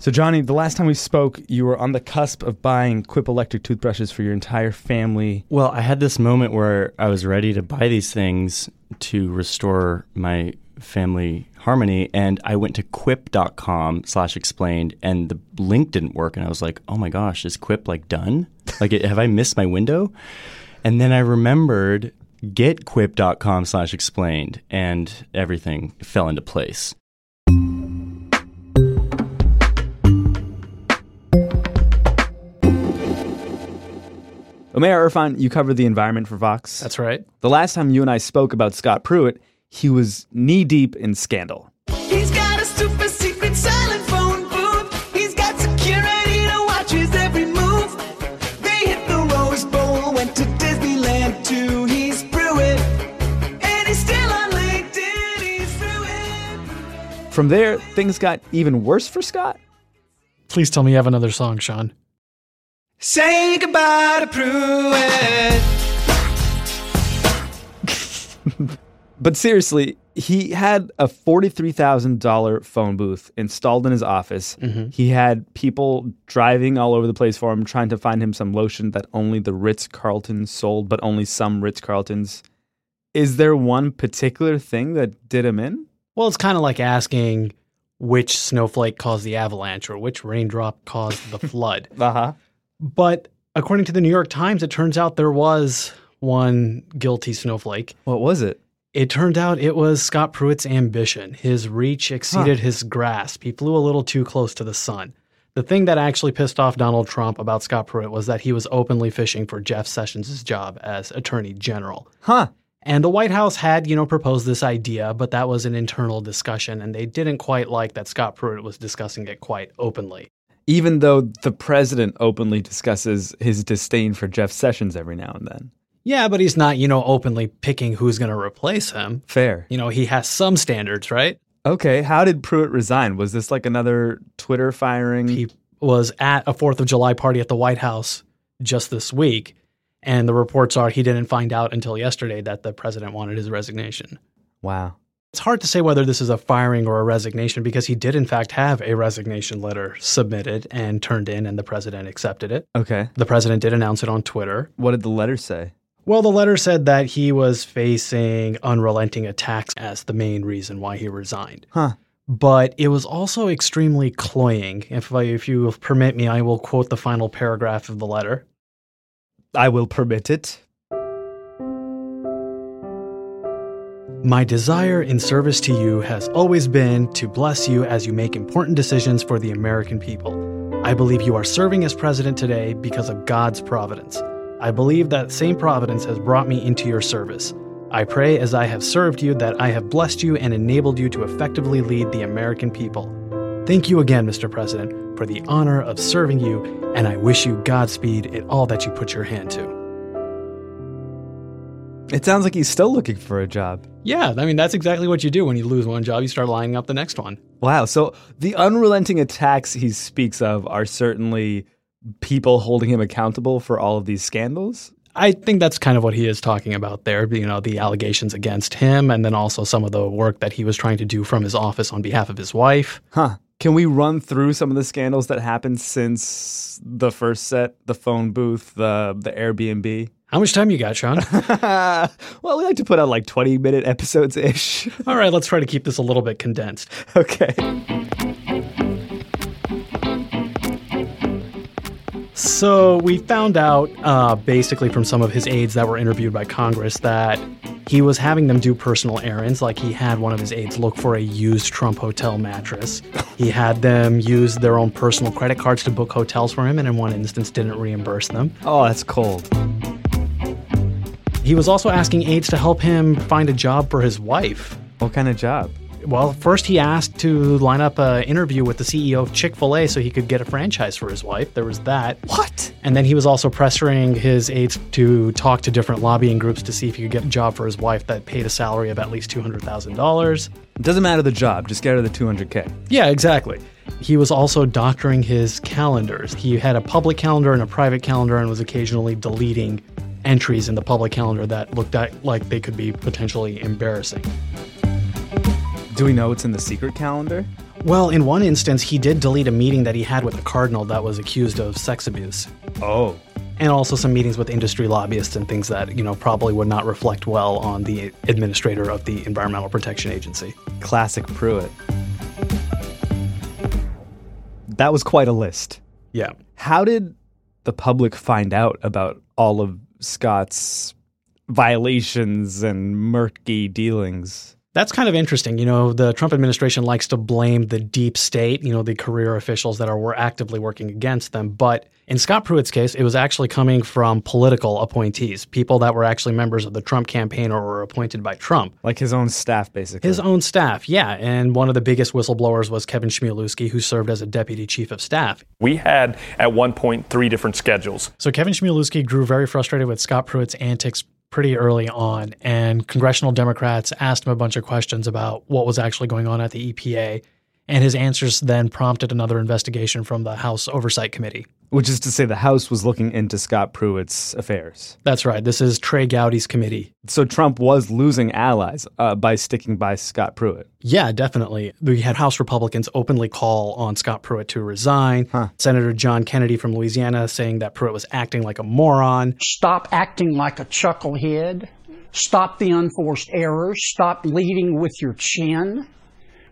So, Johnny, the last time we spoke, you were on the cusp of buying Quip electric toothbrushes for your entire family. Well, I had this moment where I was ready to buy these things to restore my family harmony and I went to quip.com slash explained and the link didn't work and I was like, oh my gosh, is Quip like done? Like, have I missed my window? And then I remembered getquip.com slash explained and everything fell into place. Umair Irfan, you covered the environment for Vox. That's right. The last time you and I spoke about Scott Pruitt, he was knee deep in scandal. He's got a super secret silent phone booth. He's got security to watch his every move. They hit the Rose Bowl, went to Disneyland too. He's Pruitt, and he's still on LinkedIn. He's Pruitt. From there, things got even worse for Scott. Please tell me you have another song, Sean. Say goodbye to Pruitt. But seriously, he had a $43,000 phone booth installed in his office. He had people driving all over the place for him, trying to find him some lotion that only the Ritz Carltons sold, but only some Ritz Carltons. Is there one particular thing that did him in? Well, it's kind of like asking which snowflake caused the avalanche or which raindrop caused the flood. Uh huh. But according to the New York Times, it turns out there was one guilty snowflake. What was it? It turned out it was Scott Pruitt's ambition. His reach exceeded his grasp. He flew a little too close to the sun. The thing that actually pissed off Donald Trump about Scott Pruitt was that he was openly fishing for Jeff Sessions' job as Attorney General. Huh. And the White House had, you know, proposed this idea, but that was an internal discussion, and they didn't quite like that Scott Pruitt was discussing it quite openly. Even though the president openly discusses his disdain for Jeff Sessions every now and then. Yeah, but he's not, you know, openly picking who's going to replace him. Fair. You know, he has some standards, right? Okay, how did Pruitt resign? Was this like another Twitter firing? He was at a 4th of July party at the White House just this week, and the reports are he didn't find out until yesterday that the president wanted his resignation. wow. It's hard to say whether this is a firing or a resignation because he did, in fact, have a resignation letter submitted and turned in, and the president accepted it. Okay. The president did announce it on Twitter. What did the letter say? Well, the letter said that he was facing unrelenting attacks as the main reason why he resigned. Huh. But it was also extremely cloying. If, I, if you permit me, I will quote the final paragraph of the letter. I will permit it. My desire in service to you has always been to bless you as you make important decisions for the American people. I believe you are serving as president today because of God's providence. I believe that same providence has brought me into your service. I pray as I have served you that I have blessed you and enabled you to effectively lead the American people. Thank you again, Mr. President, for the honor of serving you, and I wish you Godspeed in all that you put your hand to. It sounds like he's still looking for a job. Yeah, I mean, that's exactly what you do when you lose one job. You start lining up the next one. Wow. So the unrelenting attacks he speaks of are certainly people holding him accountable for all of these scandals. I think that's kind of what he is talking about there. You know, the allegations against him, and then also some of the work that he was trying to do from his office on behalf of his wife. Huh. Can we run through some of the scandals that happened since the first set, the phone booth, the the Airbnb? How much time you got, Sean? well, we like to put out like 20 minute episodes ish. All right, let's try to keep this a little bit condensed. okay. So we found out uh, basically from some of his aides that were interviewed by Congress that he was having them do personal errands. Like he had one of his aides look for a used Trump hotel mattress. He had them use their own personal credit cards to book hotels for him, and in one instance didn't reimburse them. Oh, that's cold. He was also asking aides to help him find a job for his wife. What kind of job? Well, first he asked to line up an interview with the CEO of Chick fil A so he could get a franchise for his wife. There was that. What? And then he was also pressuring his aides to talk to different lobbying groups to see if he could get a job for his wife that paid a salary of at least $200,000. It doesn't matter the job, just get her the 200K. Yeah, exactly. He was also doctoring his calendars. He had a public calendar and a private calendar and was occasionally deleting entries in the public calendar that looked at, like they could be potentially embarrassing. Do we know what's in the secret calendar? Well, in one instance, he did delete a meeting that he had with a cardinal that was accused of sex abuse. Oh. And also some meetings with industry lobbyists and things that, you know, probably would not reflect well on the administrator of the Environmental Protection Agency. Classic Pruitt. That was quite a list. Yeah. How did the public find out about all of Scott's violations and murky dealings? That's kind of interesting. You know, the Trump administration likes to blame the deep state, you know, the career officials that are were actively working against them. But in Scott Pruitt's case, it was actually coming from political appointees, people that were actually members of the Trump campaign or were appointed by Trump. Like his own staff, basically. His own staff, yeah. And one of the biggest whistleblowers was Kevin Chmielewski, who served as a deputy chief of staff. We had at one point three different schedules. So Kevin Chmielewski grew very frustrated with Scott Pruitt's antics pretty early on, and congressional Democrats asked him a bunch of questions about what was actually going on at the EPA. And his answers then prompted another investigation from the House Oversight Committee. Which is to say, the House was looking into Scott Pruitt's affairs. That's right. This is Trey Gowdy's committee. So Trump was losing allies uh, by sticking by Scott Pruitt. Yeah, definitely. We had House Republicans openly call on Scott Pruitt to resign. Huh. Senator John Kennedy from Louisiana saying that Pruitt was acting like a moron. Stop acting like a chucklehead. Stop the unforced errors. Stop leading with your chin.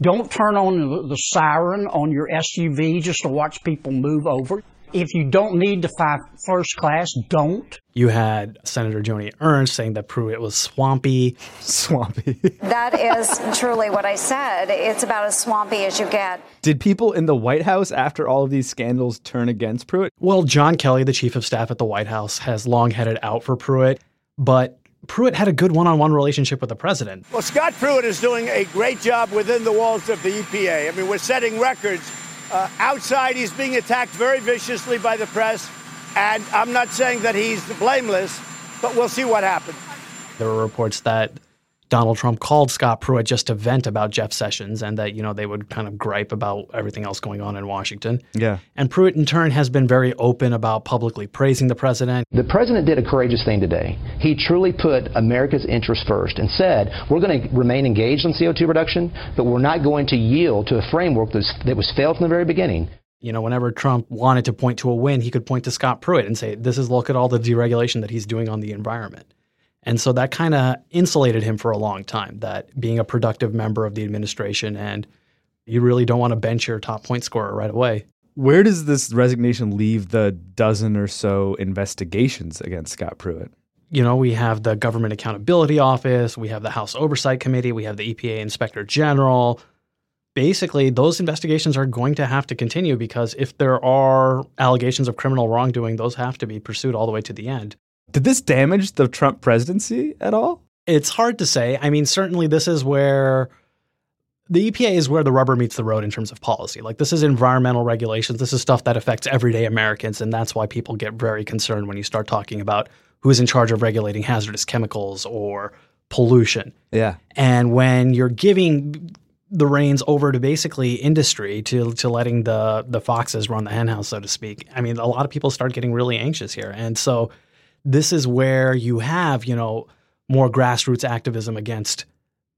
Don't turn on the siren on your SUV just to watch people move over. If you don't need to fly first class, don't. You had Senator Joni Ernst saying that Pruitt was swampy. Swampy. That is truly what I said. It's about as swampy as you get. Did people in the White House, after all of these scandals, turn against Pruitt? Well, John Kelly, the chief of staff at the White House, has long headed out for Pruitt, but Pruitt had a good one on one relationship with the president. Well, Scott Pruitt is doing a great job within the walls of the EPA. I mean, we're setting records. Uh, outside, he's being attacked very viciously by the press. And I'm not saying that he's blameless, but we'll see what happens. There were reports that Donald Trump called Scott Pruitt just to vent about Jeff Sessions and that, you know, they would kind of gripe about everything else going on in Washington. Yeah. And Pruitt, in turn, has been very open about publicly praising the president. The president did a courageous thing today. He truly put America's interests first and said, we're going to remain engaged on CO2 reduction, but we're not going to yield to a framework that's, that was failed from the very beginning. You know, whenever Trump wanted to point to a win, he could point to Scott Pruitt and say, this is look at all the deregulation that he's doing on the environment. And so that kind of insulated him for a long time, that being a productive member of the administration and you really don't want to bench your top point scorer right away. Where does this resignation leave the dozen or so investigations against Scott Pruitt? You know, we have the Government Accountability Office, we have the House Oversight Committee, we have the EPA Inspector General. Basically, those investigations are going to have to continue because if there are allegations of criminal wrongdoing, those have to be pursued all the way to the end. Did this damage the Trump presidency at all? It's hard to say. I mean, certainly this is where the EPA is where the rubber meets the road in terms of policy. Like this is environmental regulations. This is stuff that affects everyday Americans, and that's why people get very concerned when you start talking about who is in charge of regulating hazardous chemicals or pollution. Yeah. And when you're giving the reins over to basically industry to to letting the the foxes run the henhouse, so to speak. I mean, a lot of people start getting really anxious here, and so this is where you have you know more grassroots activism against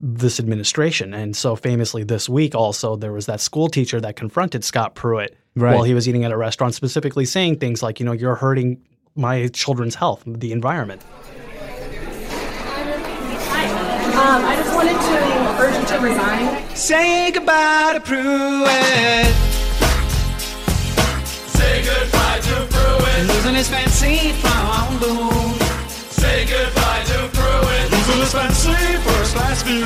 this administration. And so famously this week also there was that school teacher that confronted Scott Pruitt Right. while he was eating at a restaurant specifically saying things like, you know, you're hurting my children's health, the environment. Um, I just wanted to urge you to resign. Say goodbye to Pruitt. Pruitt. Losing his fancy phone booth. Say goodbye to Pruitt. Losing his fancy first class view.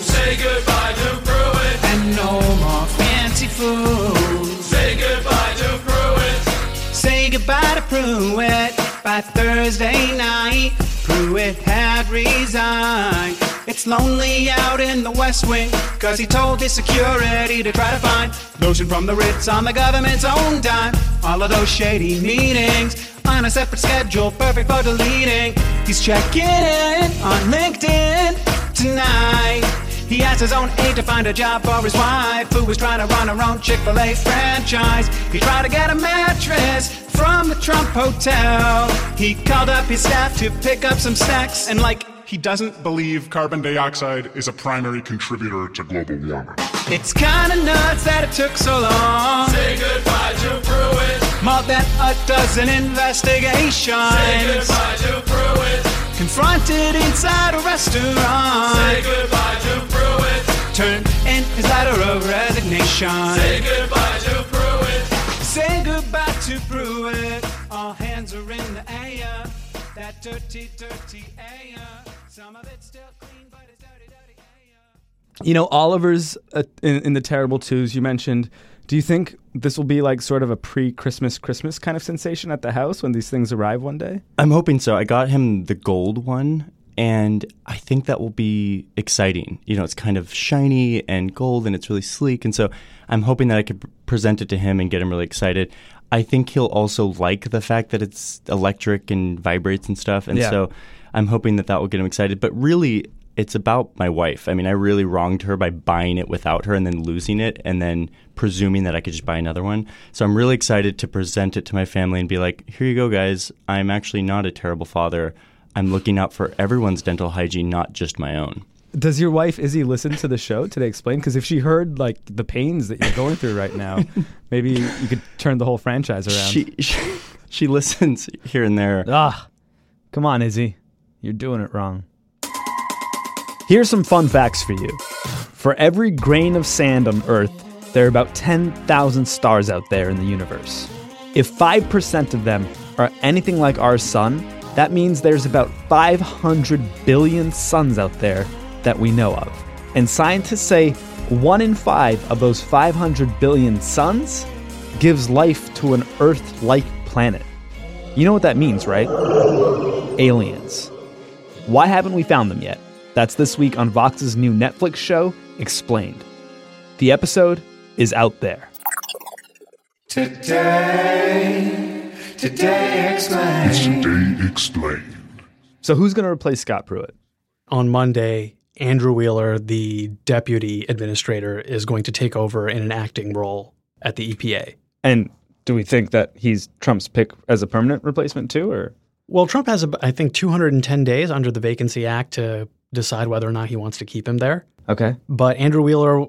Say goodbye to Pruitt. And no more fancy food. Say goodbye to Pruitt. Say goodbye to Pruitt by Thursday night. Pruitt had resigned. It's lonely out in the West Wing, cause he told his security to try to find lotion from the Ritz on the government's own dime. All of those shady meetings on a separate schedule, perfect for deleting. He's checking in on LinkedIn tonight. He asked his own aide to find a job for his wife, who was trying to run her own Chick fil A franchise. He tried to get a mattress from the Trump Hotel. He called up his staff to pick up some snacks, and like he doesn't believe carbon dioxide is a primary contributor to global warming. It's kinda nuts that it took so long. Say goodbye to Pruitt. More than a dozen investigations. Say goodbye to Pruitt. Confronted inside a restaurant. Say goodbye to Pruitt. Turned in his letter of resignation. Say goodbye to Pruitt. Say goodbye to Pruitt. All hands are in the air. That dirty, dirty air. Some of it's still clean, but it's dirty, dirty air. You know, Oliver's uh, in, in the Terrible Twos you mentioned. Do you think this will be like sort of a pre-Christmas Christmas kind of sensation at the house when these things arrive one day? I'm hoping so. I got him the gold one, and I think that will be exciting. You know, it's kind of shiny and gold, and it's really sleek. And so I'm hoping that I could present it to him and get him really excited. I think he'll also like the fact that it's electric and vibrates and stuff. And Yeah. so I'm hoping that that will get him excited. But really, it's about my wife. I mean, I really wronged her by buying it without her and then losing it and then presuming that I could just buy another one. So I'm really excited to present it to my family and be like, here you go, guys. I'm actually not a terrible father. I'm looking out for everyone's dental hygiene, not just my own. Does your wife Izzy listen to the show today? Explain because if she heard like the pains that you're going through right now, maybe you could turn the whole franchise around. She, she she listens here and there. Ah, come on, Izzy, you're doing it wrong. Here's some fun facts for you. For every grain of sand on Earth, there are about 10,000 stars out there in the universe. If 5% of them are anything like our sun, that means there's about 500 billion suns out there that we know of. And scientists say one in five of those 500 billion suns gives life to an Earth like planet. You know what that means, right? Aliens. Why haven't we found them yet? That's this week on Vox's new Netflix show, Explained. The episode is out there. Today, today explain. Today explained. So, who's going to replace Scott Pruitt? On Monday, Andrew Wheeler, the deputy administrator, is going to take over in an acting role at the EPA. And do we think that he's Trump's pick as a permanent replacement too, or Well, Trump has, I think, 210 days under the Vacancy Act to decide whether or not he wants to keep him there. okay? But Andrew Wheeler's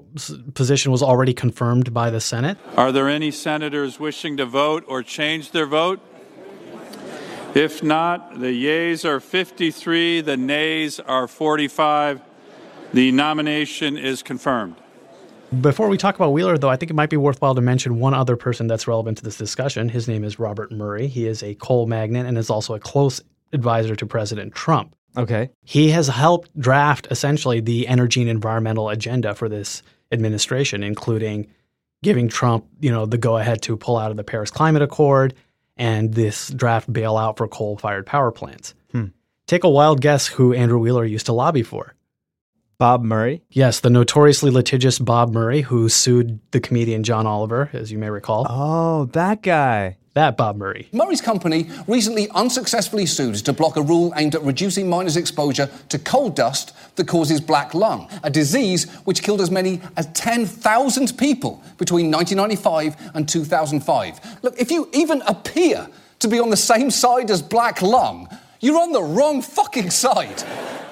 position was already confirmed by the Senate. Are there any senators wishing to vote or change their vote? If not, the yeas are 53, the nays are 45. The nomination is confirmed. Before we talk about Wheeler, though, I think it might be worthwhile to mention one other person that's relevant to this discussion. His name is Robert Murray. He is a coal magnate and is also a close advisor to President Trump. Okay. He has helped draft essentially the energy and environmental agenda for this administration, including giving Trump, you know, the go ahead to pull out of the Paris Climate Accord and this draft bailout for coal-fired power plants. Hmm. Take a wild guess who Andrew Wheeler used to lobby for. Bob Murray. Yes, the notoriously litigious Bob Murray, who sued the comedian John Oliver, as you may recall. Oh, that guy. That Bob Murray. Murray's company recently unsuccessfully sued to block a rule aimed at reducing miners' exposure to coal dust that causes black lung, a disease which killed as many as 10,000 people between 1995 and 2005. Look, if you even appear to be on the same side as black lung, you're on the wrong fucking side.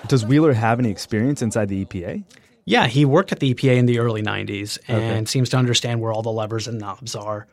Does Wheeler have any experience inside the EPA? Yeah, he worked at the EPA in the early 90s and Okay. seems to understand where all the levers and knobs are.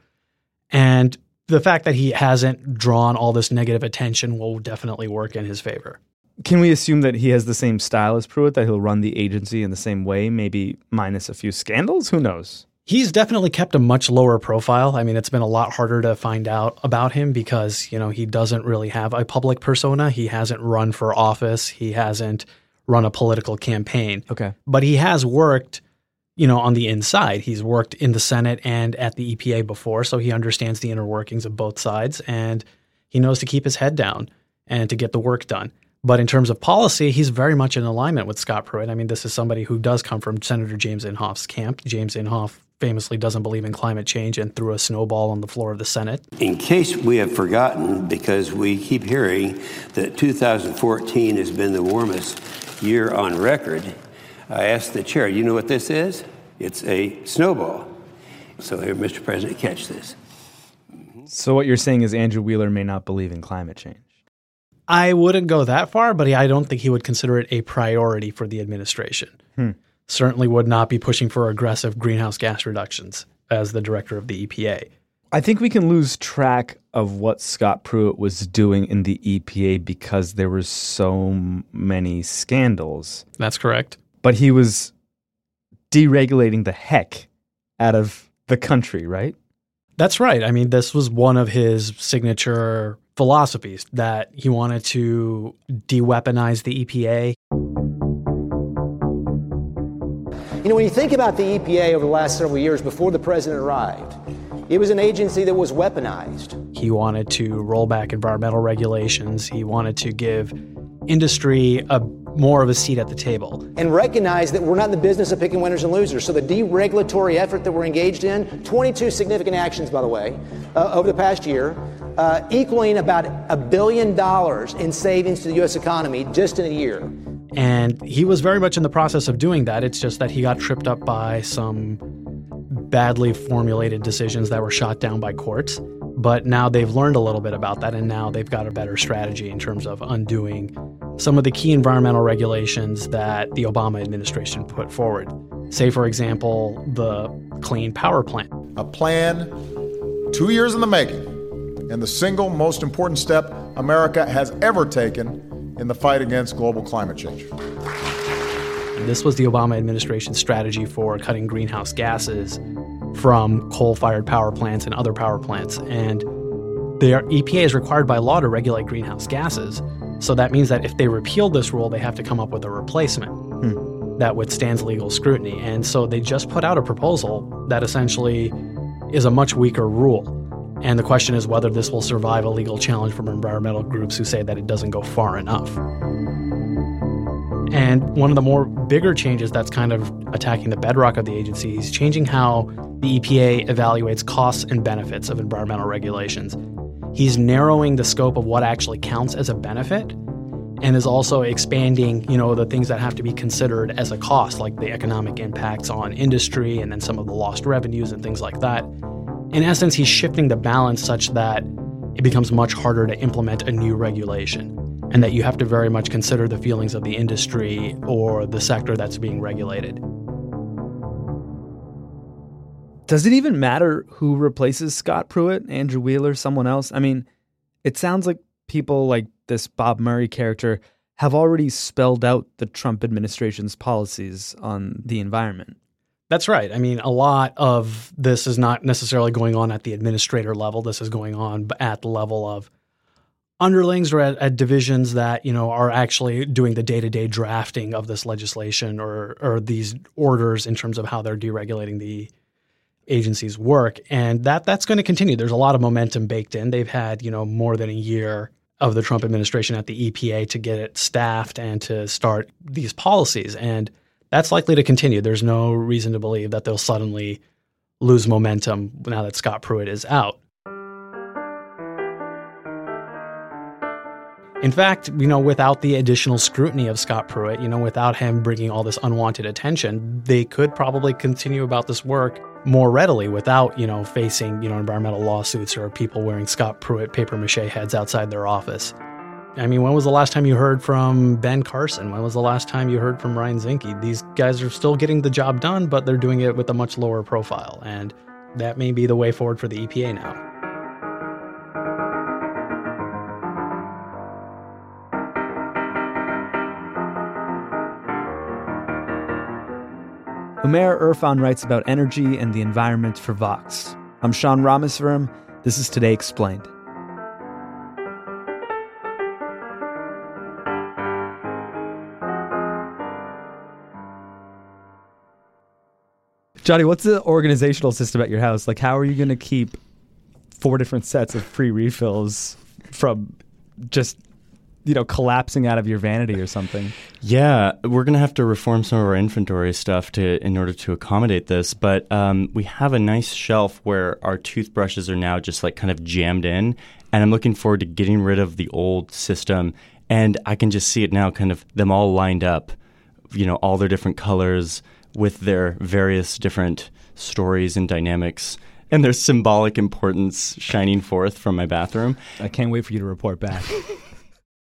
And the fact that he hasn't drawn all this negative attention will definitely work in his favor. Can we assume that he has the same style as Pruitt, that he'll run the agency in the same way, maybe minus a few scandals? Who knows? He's definitely kept a much lower profile. I mean, it's been a lot harder to find out about him because, you know, he doesn't really have a public persona. He hasn't run for office. He hasn't run a political campaign. Okay. But he has worked, you know, on the inside. He's worked in the Senate and at the EPA before, so he understands the inner workings of both sides and he knows to keep his head down and to get the work done. But in terms of policy, he's very much in alignment with Scott Pruitt. I mean, this is somebody who does come from Senator James Inhofe's camp. James Inhofe famously doesn't believe in climate change and threw a snowball on the floor of the Senate. In case we have forgotten, because we keep hearing that 2014 has been the warmest year on record, I asked the chair, you know what this is? It's a snowball. So here, Mr. President, catch this. So what you're saying is Andrew Wheeler may not believe in climate change. I wouldn't go that far, but I don't think he would consider it a priority for the administration. Hmm. Certainly would not be pushing for aggressive greenhouse gas reductions as the director of the EPA. I think we can lose track of what Scott Pruitt was doing in the EPA because there were so many scandals. That's correct. But he was deregulating the heck out of the country, right? That's right. I mean, this was one of his signature philosophies that he wanted to de weaponize the EPA. You know, when you think about the EPA over the last several years before the president arrived, it was an agency that was weaponized. He wanted to roll back environmental regulations. He wanted to give industry a more of a seat at the table. And recognize that we're not in the business of picking winners and losers. So the deregulatory effort that we're engaged in, 22 significant actions, by the way, uh, over the past year, uh, equaling about a billion dollars in savings to the U.S. economy just in a year. And he was very much in the process of doing that. It's just that he got tripped up by some badly formulated decisions that were shot down by courts. But now they've learned a little bit about that, and now they've got a better strategy in terms of undoing some of the key environmental regulations that the Obama administration put forward. Say, for example, the Clean Power Plan. A plan two years in the making, and the single most important step America has ever taken in the fight against global climate change. This was the Obama administration's strategy for cutting greenhouse gases from coal fired power plants and other power plants. And the EPA is required by law to regulate greenhouse gases. So that means that if they repeal this rule, they have to come up with a replacement hmm. that withstands legal scrutiny. And so they just put out a proposal that essentially is a much weaker rule. And the question is whether this will survive a legal challenge from environmental groups who say that it doesn't go far enough. And one of the more bigger changes that's kind of attacking the bedrock of the agency is changing how the EPA evaluates costs and benefits of environmental regulations. He's narrowing the scope of what actually counts as a benefit and is also expanding, you know, the things that have to be considered as a cost, like the economic impacts on industry and then some of the lost revenues and things like that. In essence, he's shifting the balance such that it becomes much harder to implement a new regulation and that you have to very much consider the feelings of the industry or the sector that's being regulated. Does it even matter who replaces Scott Pruitt, Andrew Wheeler, someone else? I mean, it sounds like people like this Bob Murray character have already spelled out the Trump administration's policies on the environment. That's right. I mean, a lot of this is not necessarily going on at the administrator level. This is going on at the level of underlings or at, at divisions that you know are actually doing the day-to-day drafting of this legislation or or these orders in terms of how they're deregulating the agency's work and that that's going to continue there's a lot of momentum baked in they've had you know more than a year of the Trump administration at the EPA to get it staffed and to start these policies and that's likely to continue there's no reason to believe that they'll suddenly lose momentum now that Scott Pruitt is out In fact, you know, without the additional scrutiny of Scott Pruitt, you know, without him bringing all this unwanted attention, they could probably continue about this work more readily without, you know, facing, you know, environmental lawsuits or people wearing Scott Pruitt paper mache heads outside their office. I mean, when was the last time you heard from Ben Carson? When was the last time you heard from Ryan Zinke? These guys are still getting the job done, but they're doing it with a much lower profile. And that may be the way forward for the EPA now. Umair Irfan writes about energy and the environment for Vox. I'm Sean Rameswaram. This is Today Explained. Johnny, what's the organizational system at your house? Like, how are you going to keep four different sets of free refills from just, you know, collapsing out of your vanity or something? Yeah, we're gonna have to reform some of our inventory stuff to in order to accommodate this. But um, we have a nice shelf where our toothbrushes are now just like kind of jammed in, and I'm looking forward to getting rid of the old system. And I can just see it now, kind of them all lined up, you know, all their different colors with their various different stories and dynamics and their symbolic importance shining forth from my bathroom. I can't wait for you to report back.